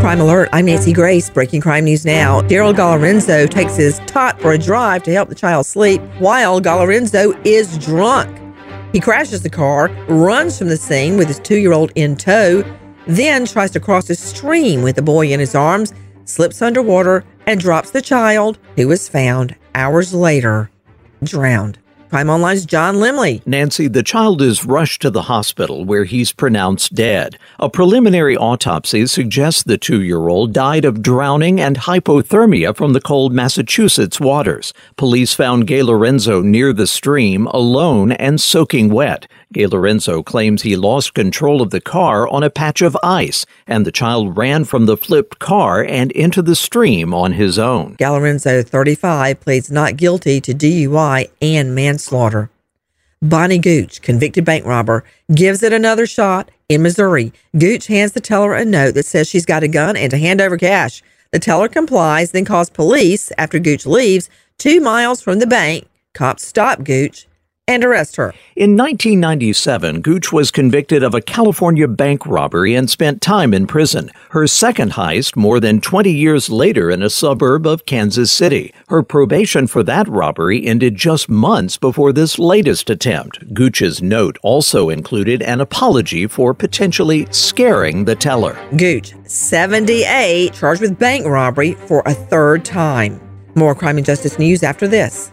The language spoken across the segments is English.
Crime Alert, I'm Nancy Grace. Breaking crime news now. Daryl Galarenzo takes his tot for a drive to help the child sleep while Galarenzo is drunk. He crashes the car, runs from the scene with his two year old in tow, then tries to cross a stream with the boy in his arms, slips underwater, and drops the child, who was found hours later drowned. Crime Online's John Limley. Nancy, the child is rushed to the hospital where he's pronounced dead. A preliminary autopsy suggests the two year old died of drowning and hypothermia from the cold Massachusetts waters. Police found Galarenzo near the stream, alone and soaking wet. Lorenzo claims he lost control of the car on a patch of ice, and the child ran from the flipped car and into the stream on his own. Galarenzo, 35, pleads not guilty to DUI and manslaughter. Bonnie Gooch, convicted bank robber, gives it another shot in Missouri. Gooch hands the teller a note that says she's got a gun and to hand over cash. The teller complies, then calls police after Gooch leaves two miles from the bank. Cops stop Gooch and arrest her. In 1997, Gooch was convicted of a California bank robbery and spent time in prison. Her second heist more than 20 years later in a suburb of Kansas City. Her probation for that robbery ended just months before this latest attempt. Gooch's note also included an apology for potentially scaring the teller. Gooch, 78, charged with bank robbery for a third time. More crime and justice news after this.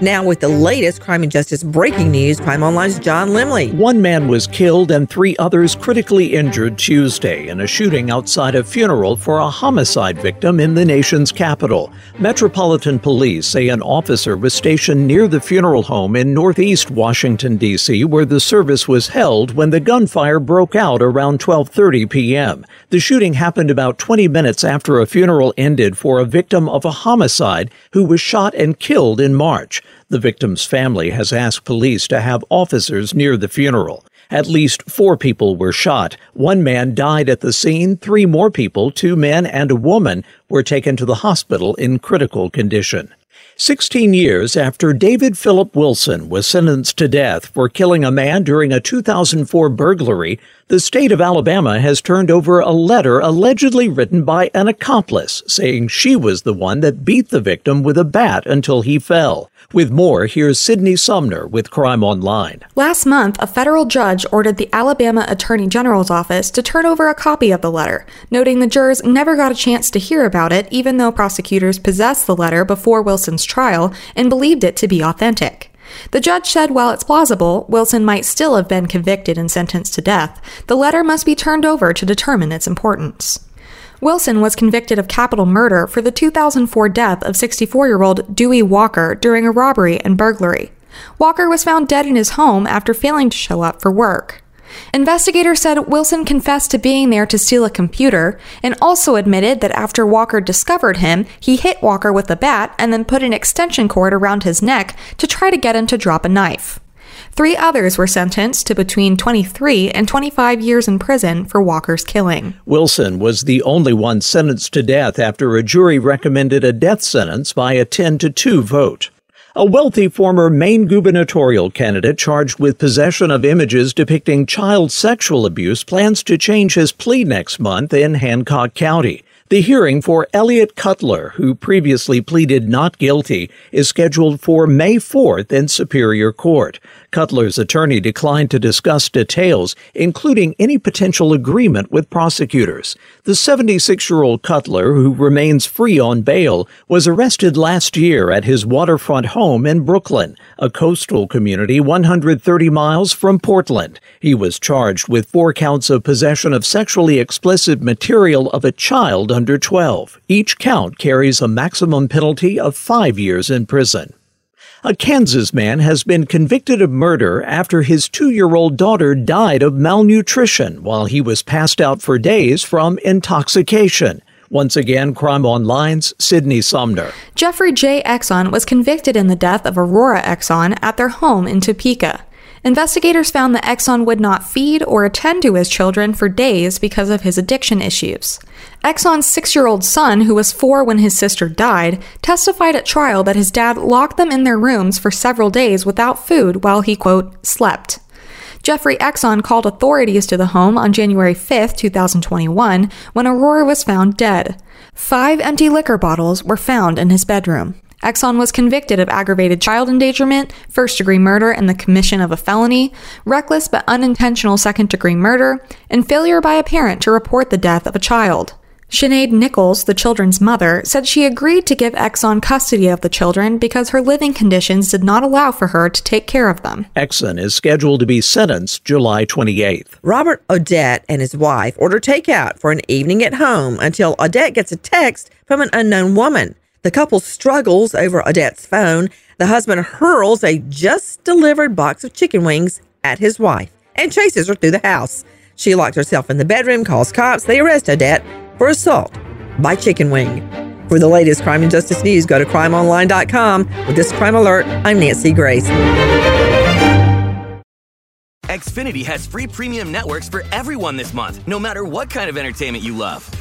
Now, with the latest crime and justice breaking news, Crime Online's John Limley. One man was killed and three others critically injured Tuesday in a shooting outside a funeral for a homicide victim in the nation's capital. Metropolitan Police say an officer was stationed near the funeral home in northeast Washington, D.C., where the service was held when the gunfire broke out around 12:30 p.m. The shooting happened about 20 minutes after a funeral ended for a victim of a homicide who was shot and killed in March. The victim's family has asked police to have officers near the funeral. At least four people were shot. One man died at the scene. Three more people, two men and a woman, were taken to the hospital in critical condition. 16 years after David Philip Wilson was sentenced to death for killing a man during a 2004 burglary, the state of Alabama has turned over a letter allegedly written by an accomplice saying she was the one that beat the victim with a bat until he fell. With more, here's Sydney Sumner with Crime Online. Last month, a federal judge ordered the Alabama Attorney General's office to turn over a copy of the letter, noting the jurors never got a chance to hear about it even though prosecutors possessed the letter before Wilson's trial and believed it to be authentic. The judge said while it's plausible Wilson might still have been convicted and sentenced to death, the letter must be turned over to determine its importance. Wilson was convicted of capital murder for the 2004 death of 64 year old Dewey Walker during a robbery and burglary. Walker was found dead in his home after failing to show up for work. Investigators said Wilson confessed to being there to steal a computer and also admitted that after Walker discovered him, he hit Walker with a bat and then put an extension cord around his neck to try to get him to drop a knife. Three others were sentenced to between 23 and 25 years in prison for Walker's killing. Wilson was the only one sentenced to death after a jury recommended a death sentence by a 10 to 2 vote. A wealthy former Maine gubernatorial candidate charged with possession of images depicting child sexual abuse plans to change his plea next month in Hancock County. The hearing for Eliot Cutler, who previously pleaded not guilty, is scheduled for May 4th in Superior Court. Cutler's attorney declined to discuss details, including any potential agreement with prosecutors. The 76 year old Cutler, who remains free on bail, was arrested last year at his waterfront home in Brooklin, a coastal community 130 miles from Portland. He was charged with four counts of possession of sexually explicit material of a child under 12. Each count carries a maximum penalty of five years in prison. A Kansas man has been convicted of murder after his two year old daughter died of malnutrition while he was passed out for days from intoxication. Once again, Crime Online's Sydney Sumner. Jeffrey J. Exxon was convicted in the death of Aurora Exxon at their home in Topeka. Investigators found that Exxon would not feed or attend to his children for days because of his addiction issues. Exxon's six year old son, who was four when his sister died, testified at trial that his dad locked them in their rooms for several days without food while he, quote, slept. Jeffrey Exxon called authorities to the home on January 5, 2021, when Aurora was found dead. Five empty liquor bottles were found in his bedroom. Exxon was convicted of aggravated child endangerment, first degree murder and the commission of a felony, reckless but unintentional second degree murder, and failure by a parent to report the death of a child. Sinead Nichols, the children's mother, said she agreed to give Exxon custody of the children because her living conditions did not allow for her to take care of them. Exxon is scheduled to be sentenced July 28th. Robert Odette and his wife order takeout for an evening at home until Odette gets a text from an unknown woman. The couple struggles over Odette's phone. The husband hurls a just delivered box of chicken wings at his wife and chases her through the house. She locks herself in the bedroom, calls cops. They arrest Odette for assault by chicken wing. For the latest crime and justice news, go to crimeonline.com. With this crime alert, I'm Nancy Grace. Xfinity has free premium networks for everyone this month, no matter what kind of entertainment you love.